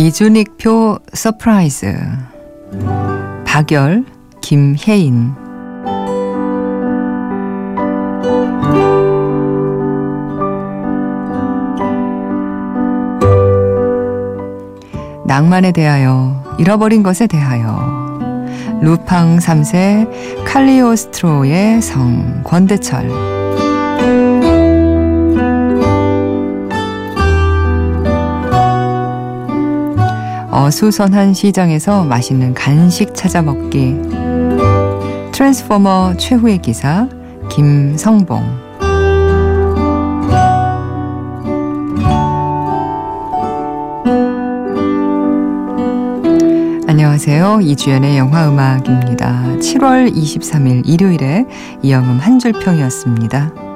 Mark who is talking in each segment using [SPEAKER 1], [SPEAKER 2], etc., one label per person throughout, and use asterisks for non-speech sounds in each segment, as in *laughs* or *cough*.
[SPEAKER 1] 이준익표 서프라이즈. 박열 김혜인. 낭만에 대하여 잃어버린 것에 대하여. 루팡 3세 칼리오스트로의 성 권대철 어수선한 시장에서 맛있는 간식 찾아 먹기. 트랜스포머 최후의 기사 김성봉. 안녕하세요. 이주연의 영화 음악입니다. 7월 23일 일요일에 이영음 한 줄평이었습니다.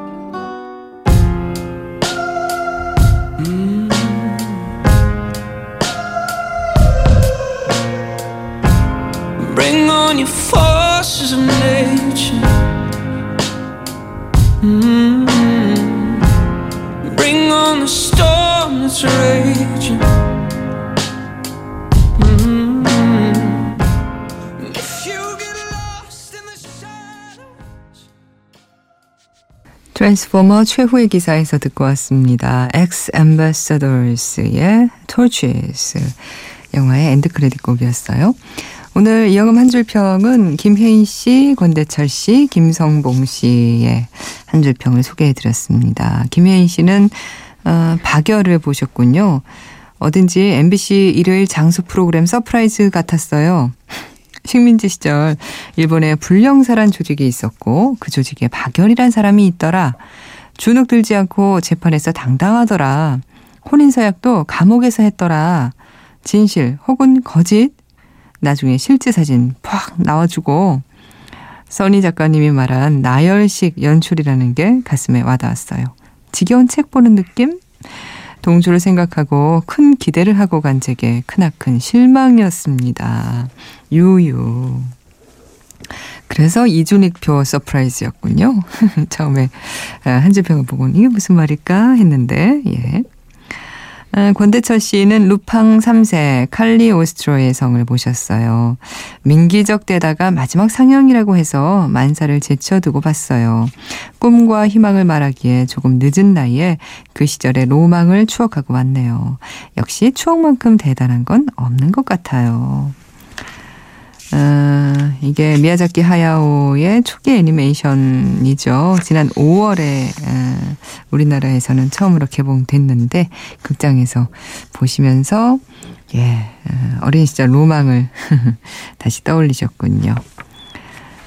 [SPEAKER 1] 트랜스포머 최후의 기사에서 듣고 왔습니다. X Ambassadors의 Torches 영화의 end credit 곡이었어요. 오늘 이영음 한 줄평은 김혜인 씨, 권대철 씨, 김성봉 씨의 한 줄평을 소개해 드렸습니다. 김혜인 씨는 어, 박열을 보셨군요. 어딘지 MBC 일요일 장수 프로그램 서프라이즈 같았어요. 식민지 시절 일본에 불령사란 조직이 있었고 그 조직에 박열이란 사람이 있더라. 주눅 들지 않고 재판에서 당당하더라. 혼인서약도 감옥에서 했더라. 진실 혹은 거짓? 나중에 실제 사진 팍 나와주고 써니 작가님이 말한 나열식 연출이라는 게 가슴에 와닿았어요. 지겨운 책 보는 느낌? 동조를 생각하고 큰 기대를 하고 간 제게 크나큰 실망이었습니다. 유유. 그래서 이준익표 서프라이즈였군요. *laughs* 처음에 아, 한줄평을 보고 이게 무슨 말일까 했는데 예. 아, 권대철 씨는 루팡 3세 칼리오스트로의 성을 보셨어요. 민기적대다가 마지막 상영이라고 해서 만사를 제쳐두고 봤어요. 꿈과 희망을 말하기에 조금 늦은 나이에 그 시절의 로망을 추억하고 왔네요. 역시 추억만큼 대단한 건 없는 것 같아요. 어, 이게 미야자키 하야오의 초기 애니메이션이죠. 지난 5월에 어, 우리나라에서는 처음으로 개봉됐는데 극장에서 보시면서 예, 어, 어린 시절 로망을 *laughs* 다시 떠올리셨군요.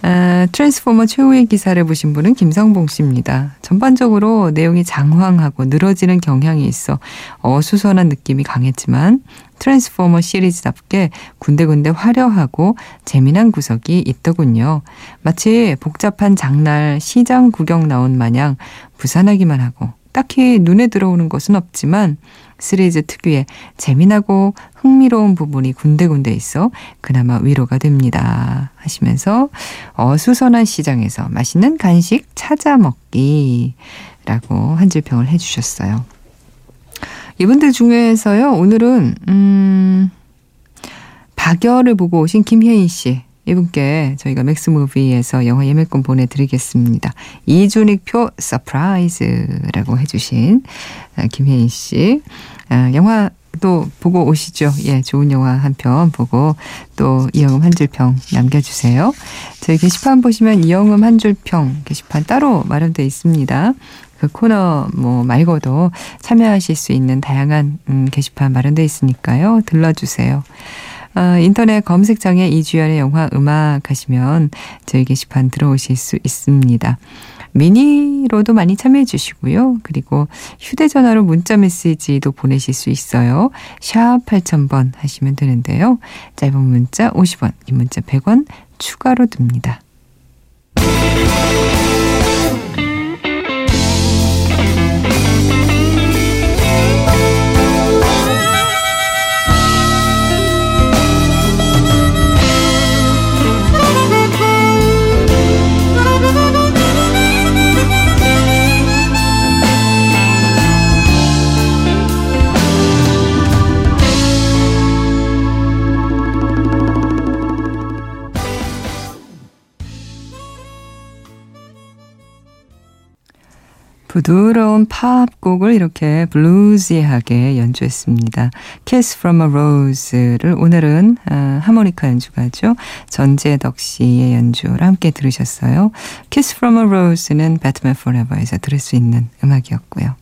[SPEAKER 1] 아, 트랜스포머 최후의 기사를 보신 분은 김성봉 씨입니다. 전반적으로 내용이 장황하고 늘어지는 경향이 있어 어수선한 느낌이 강했지만 트랜스포머 시리즈답게 군데군데 화려하고 재미난 구석이 있더군요. 마치 복잡한 장날 시장 구경 나온 마냥 부산하기만 하고 딱히 눈에 들어오는 것은 없지만 시리즈 특유의 재미나고 흥미로운 부분이 군데군데 있어 그나마 위로가 됩니다. 하시면서 어수선한 시장에서 맛있는 간식 찾아 먹기 라고 한 줄평을 해주셨어요. 이분들 중에서요, 오늘은, 음, 박열을 보고 오신 김혜인 씨. 이분께 저희가 맥스무비에서 영화 예매권 보내드리겠습니다. 이준익표 서프라이즈라고 해주신 아, 김혜인 씨. 아, 영화 또 보고 오시죠. 예, 좋은 영화 한 편 보고 또 이영음 한 줄 평 남겨주세요. 저희 게시판 보시면 이영음 한 줄 평 게시판 따로 마련되어 있습니다. 그 코너 뭐 말고도 참여하실 수 있는 다양한 음, 게시판 마련되어 있으니까요. 들러주세요. 어, 인터넷 검색창에 이주연의 영화 음악 하시면 저희 게시판 들어오실 수 있습니다. 미니로도 많이 참여해 주시고요. 그리고 휴대전화로 문자 메시지도 보내실 수 있어요. 샵 8000번 하시면 되는데요. 짧은 문자 50원, 긴 문자 100원 추가로 듭니다. 부드러운 팝곡을 이렇게 블루지하게 연주했습니다. Kiss from a Rose를 오늘은 아, 하모니카 연주가죠. 전재덕 씨의 연주를 함께 들으셨어요. Kiss from a Rose는 Batman Forever에서 들을 수 있는 음악이었고요.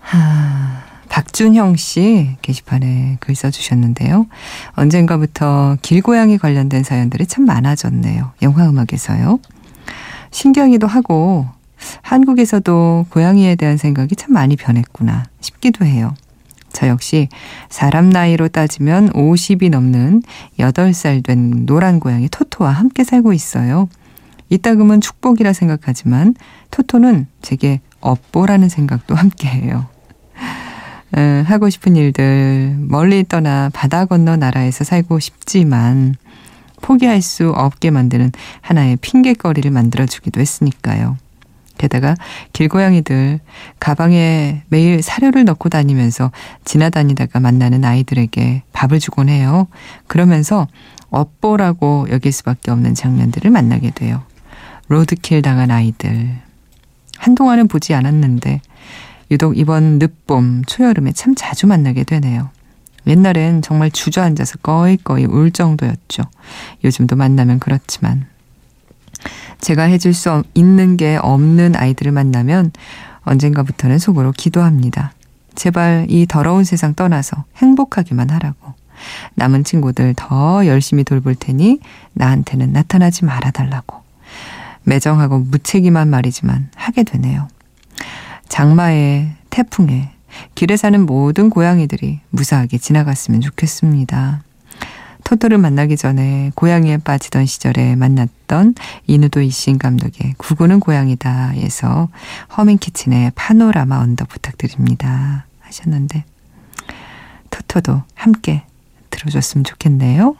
[SPEAKER 1] 하, 박준형 씨 게시판에 글 써주셨는데요. 언젠가부터 길고양이 관련된 사연들이 참 많아졌네요. 영화 음악에서요. 신기하기도 하고 한국에서도 고양이에 대한 생각이 참 많이 변했구나 싶기도 해요. 저 역시 사람 나이로 따지면 50이 넘는 8살 된 노란 고양이 토토와 함께 살고 있어요. 이따금은 축복이라 생각하지만 토토는 제게 업보라는 생각도 함께 해요. 에, 하고 싶은 일들 멀리 떠나 바다 건너 나라에서 살고 싶지만 포기할 수 없게 만드는 하나의 핑계거리를 만들어주기도 했으니까요. 게다가 길고양이들 가방에 매일 사료를 넣고 다니면서 지나다니다가 만나는 아이들에게 밥을 주곤 해요. 그러면서 업보라고 여길 수밖에 없는 장면들을 만나게 돼요. 로드킬 당한 아이들. 한동안은 보지 않았는데 유독 이번 늦봄, 초여름에 참 자주 만나게 되네요. 옛날엔 정말 주저앉아서 꺼이꺼이 울 정도였죠. 요즘도 만나면 그렇지만 제가 해줄 수 있는 게 없는 아이들을 만나면 언젠가부터는 속으로 기도합니다. 제발 이 더러운 세상 떠나서 행복하기만 하라고. 남은 친구들 더 열심히 돌볼 테니 나한테는 나타나지 말아달라고. 매정하고 무책임한 말이지만 하게 되네요. 장마에, 태풍에, 길에 사는 모든 고양이들이 무사하게 지나갔으면 좋겠습니다. 토토를 만나기 전에 고양이에 빠지던 시절에 만났던 이누도 이신 감독의 구구는 고양이다에서 허밍키친의 파노라마 언더 부탁드립니다 하셨는데 토토도 함께 들어줬으면 좋겠네요.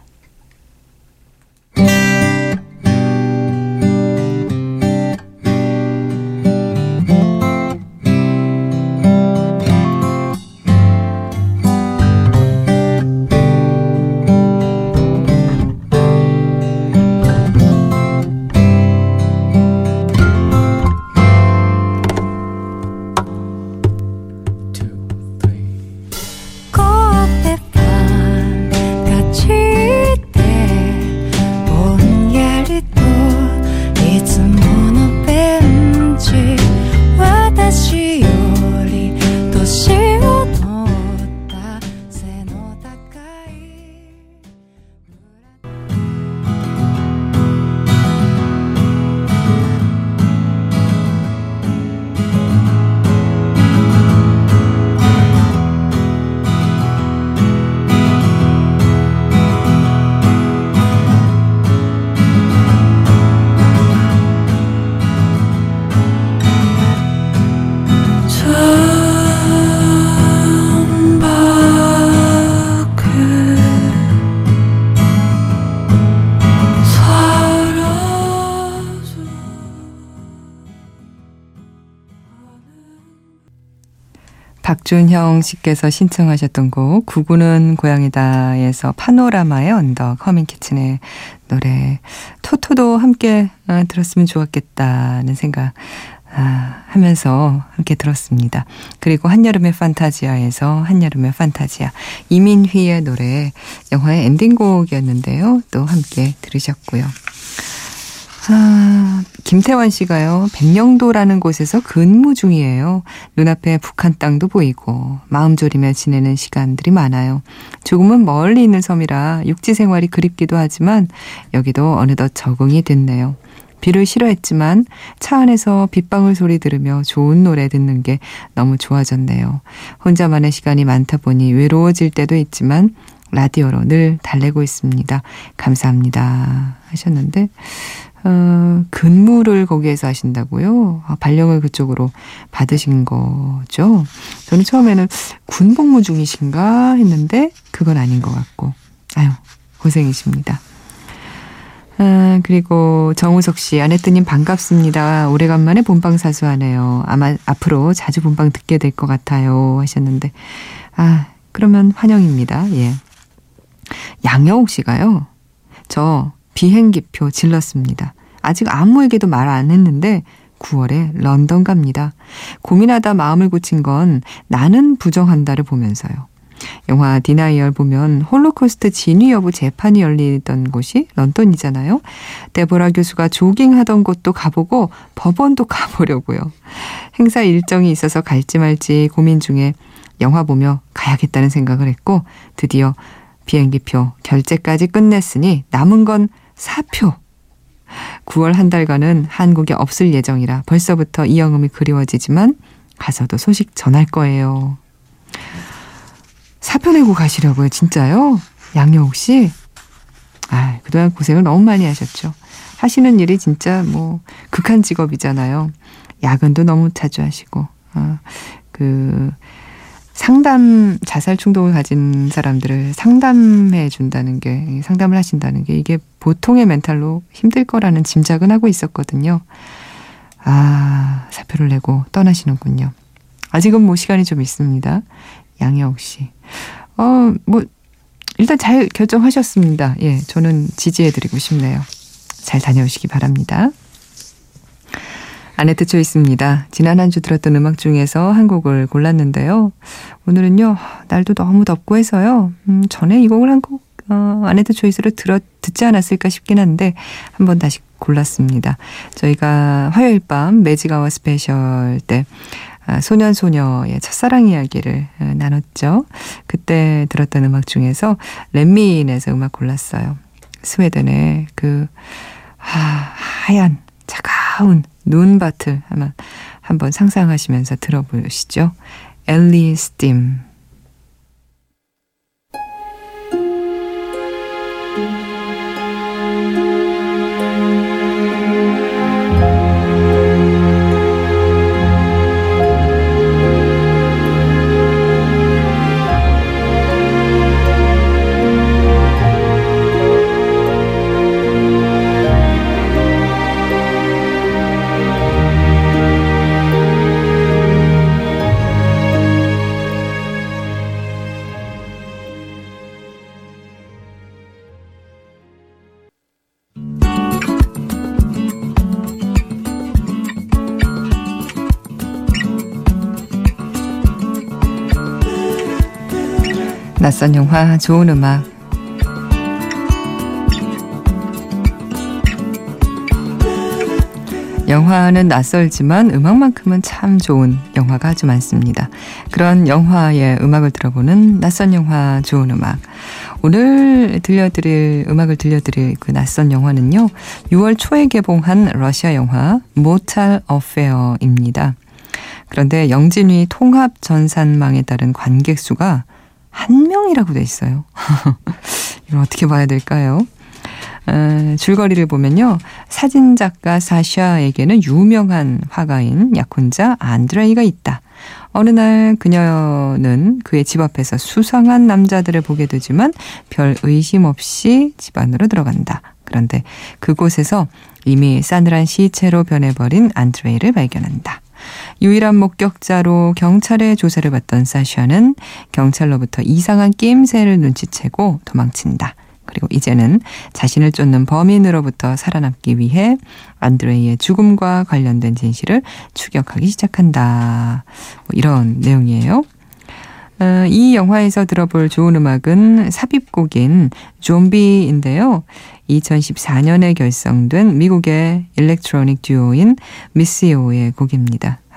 [SPEAKER 1] 박준형 씨께서 신청하셨던 곡 구구는 고양이다에서 파노라마의 언덕 허밍키친의 노래 토토도 함께 어, 들었으면 좋았겠다는 생각 아, 하면서 함께 들었습니다. 그리고 한여름의 판타지아에서 한여름의 판타지아 이민휘의 노래 영화의 엔딩곡이었는데요. 또 함께 들으셨고요. 아, 김태환 씨가요, 백령도라는 곳에서 근무 중이에요. 눈앞에 북한 땅도 보이고, 마음 졸이며 지내는 시간들이 많아요. 조금은 멀리 있는 섬이라 육지 생활이 그립기도 하지만, 여기도 어느덧 적응이 됐네요. 비를 싫어했지만 차 안에서 빗방울 소리 들으며 좋은 노래 듣는 게 너무 좋아졌네요. 혼자만의 시간이 많다 보니 외로워질 때도 있지만 라디오로 늘 달래고 있습니다. 감사합니다. 하셨는데, 어, 근무를 거기에서 하신다고요? 아, 발령을 그쪽으로 받으신 거죠? 저는 처음에는 군 복무 중이신가 했는데 그건 아닌 것 같고. 아유, 고생이십니다. 아, 그리고 정우석 씨, 아내뜨님 반갑습니다. 오래간만에 본방 사수하네요. 아마 앞으로 자주 본방 듣게 될 것 같아요. 하셨는데, 아, 그러면 환영입니다. 예. 양여옥 씨가요, 저 비행기표 질렀습니다. 아직 아무에게도 말 안 했는데 9월에 런던 갑니다. 고민하다 마음을 고친 건 나는 부정한다를 보면서요. 영화 Denial 보면 홀로코스트 진위 여부 재판이 열리던 곳이 런던이잖아요. 데보라 교수가 조깅하던 곳도 가보고 법원도 가보려고요. 행사 일정이 있어서 갈지 말지 고민 중에 영화 보며 가야겠다는 생각을 했고 드디어 비행기표 결제까지 끝냈으니 남은 건 사표. 9월 한 달간은 한국에 없을 예정이라 벌써부터 이영음이 그리워지지만 가서도 소식 전할 거예요. 사표 내고 가시려고요, 진짜요? 양여옥 씨? 아, 그동안 고생을 너무 많이 하셨죠. 하시는 일이 진짜 뭐 극한 직업이잖아요. 야근도 너무 자주 하시고, 아, 그 상담 자살 충동을 가진 사람들을 상담해 준다는 게 상담을 하신다는 게 이게 보통의 멘탈로 힘들 거라는 짐작은 하고 있었거든요. 아, 사표를 내고 떠나시는군요. 아직은 뭐 시간이 좀 있습니다. 양혜옥 씨. 어, 뭐, 일단 잘 결정하셨습니다. 예, 저는 지지해드리고 싶네요. 잘 다녀오시기 바랍니다. 아네뜨 choice입니다. 지난 한 주 들었던 음악 중에서 한 곡을 골랐는데요. 오늘은요, 날도 너무 덥고 해서요. 음, 전에 이 곡을 한 곡, 어, 아네뜨 choice로 들어, 듣지 않았을까 싶긴 한데, 한번 다시 골랐습니다. 저희가 화요일 밤 magic hour special 때, 아, 소년 소녀의 첫사랑 이야기를 어, 나눴죠. 그때 들었던 음악 중에서 Let Me In에서 음악 골랐어요. 스웨덴의 그 하, 하얀 차가운 눈밭을 한번 한번 상상하시면서 들어보시죠. 엘리 스팀 낯선 영화, 좋은 음악. 영화는 낯설지만 음악만큼은 참 좋은 영화가 아주 많습니다. 그런 영화의 음악을 들어보는 낯선 영화, 좋은 음악. 오늘 들려드릴, 음악을 들려드릴 그 낯선 영화는요, 6월 초에 개봉한 러시아 영화, 모탈 어페어입니다. 그런데 영진위 통합 전산망에 따른 관객 수가 한 명이라고 돼 있어요. *laughs* 이걸 어떻게 봐야 될까요? 어, 줄거리를 보면요. 사진작가 사샤에게는 유명한 화가인 약혼자 안드레이가 있다. 어느 날 그녀는 그의 집 앞에서 수상한 남자들을 보게 되지만 별 의심 없이 집 안으로 들어간다. 그런데 그곳에서 이미 싸늘한 시체로 변해버린 안드레이를 발견한다. 유일한 목격자로 경찰의 조사를 받던 사샤는 경찰로부터 이상한 낌새를 눈치채고 도망친다. 그리고 이제는 자신을 쫓는 범인으로부터 살아남기 위해 안드레이의 죽음과 관련된 진실을 추격하기 시작한다. 뭐 이런 내용이에요. 어, 이 영화에서 들어볼 좋은 음악은 삽입곡인 좀비인데요. 2014년에 결성된 미국의 일렉트로닉 듀오인 미스요의 곡입니다.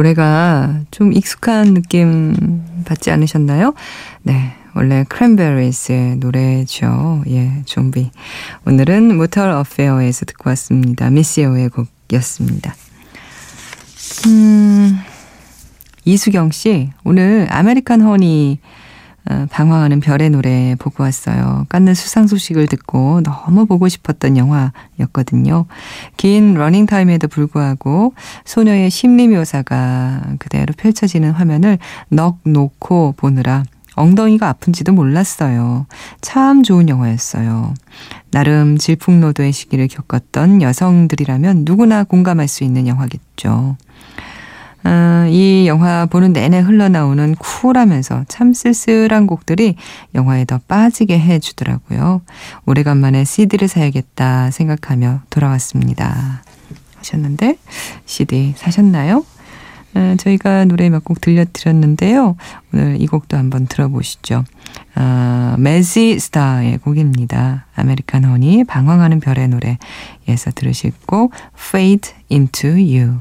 [SPEAKER 1] 노래가 좀 익숙한 느낌 받지 않으셨나요? 네. 원래 Cranberries의 노래죠. 예, 좀비. 오늘은 Mortal Affair에서 듣고 왔습니다. MISSIO의 곡이었습니다. 음, 이수경 씨, 오늘 American Honey 어, 방황하는 별의 노래 보고 왔어요. 깐느 수상 소식을 듣고 너무 보고 싶었던 영화였거든요. 긴 러닝타임에도 불구하고 소녀의 심리 묘사가 그대로 펼쳐지는 화면을 넋 놓고 보느라 엉덩이가 아픈지도 몰랐어요. 참 좋은 영화였어요. 나름 질풍노도의 시기를 겪었던 여성들이라면 누구나 공감할 수 있는 영화겠죠. 아, 이 영화 보는 내내 흘러나오는 쿨하면서 참 쓸쓸한 곡들이 영화에 더 빠지게 해주더라고요. 오래간만에 CD를 사야겠다 생각하며 돌아왔습니다. 하셨는데 CD 사셨나요? 아, 저희가 노래 몇 곡 들려드렸는데요. 오늘 이 곡도 한번 들어보시죠. 아, Mazzy Star의 곡입니다. American Honey 방황하는 별의 노래에서 들으실 곡 Fade into You.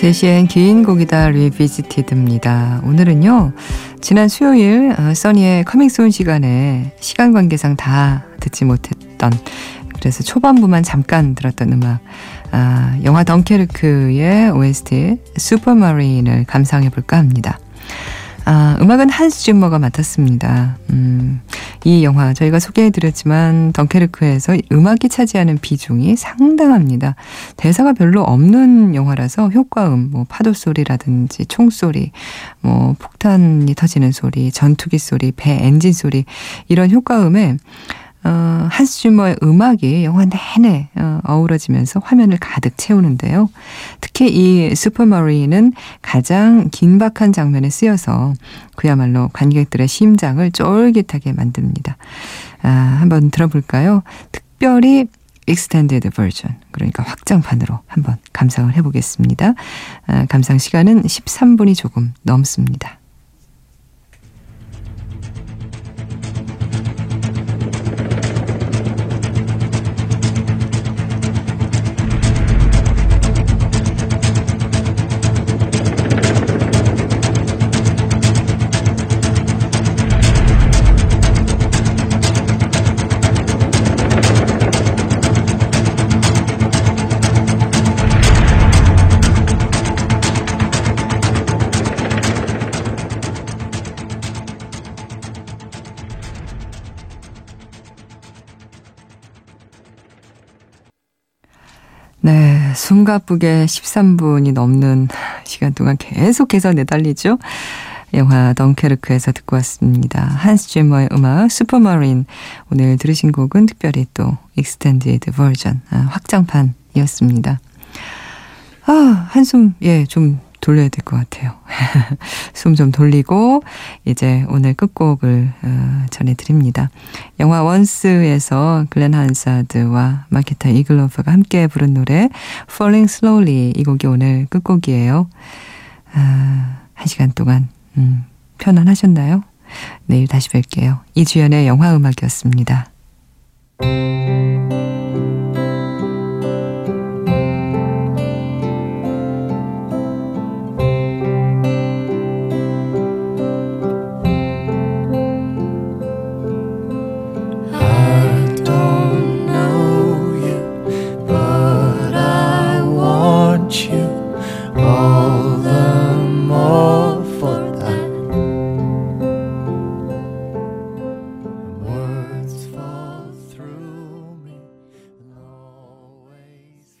[SPEAKER 1] 세 시엔 긴 곡이다 Revisited입니다. 오늘은요, 지난 수요일 어, 써니의 Coming Soon 시간에 시간 관계상 다 듣지 못했던 그래서 초반부만 잠깐 들었던 음악 아, 영화 덩케르크의 OST Supermarine을 감상해 볼까 합니다. 아, 음악은 한스 짐머가 맡았습니다. 음, 이 영화 저희가 소개해드렸지만 덩케르크에서 음악이 차지하는 비중이 상당합니다. 대사가 별로 없는 영화라서 효과음, 뭐 파도 소리라든지 총 소리, 뭐 폭탄이 터지는 소리, 전투기 소리, 배 엔진 소리 이런 효과음에 어, 한스 주머의 음악이 영화 내내 어, 어우러지면서 화면을 가득 채우는데요. 특히 이 슈퍼마리는 가장 긴박한 장면에 쓰여서 그야말로 관객들의 심장을 쫄깃하게 만듭니다. 아, 한번 들어볼까요? 특별히 extended 버전 그러니까 확장판으로 한번 감상을 해보겠습니다. 아, 감상 시간은 13분이 조금 넘습니다. 네, 숨가쁘게 13분이 넘는 시간 동안 계속해서 내달리죠. 영화 덩케르크에서 듣고 왔습니다. 한스 짐머의 음악 Supermarine 오늘 들으신 곡은 특별히 또 extended 버전 아, 확장판이었습니다. 아 한숨 예 좀 돌려야 될 것 같아요. *laughs* 숨 좀 돌리고 이제 오늘 끝곡을 어, 전해드립니다. 영화 원스에서 글렌 한사드와 마케타 이글로프가 함께 부른 노래 Falling Slowly 이 곡이 오늘 끝곡이에요. 아, 한 시간 동안 음, 편안하셨나요? 내일 다시 뵐게요. 이주연의 영화 음악이었습니다.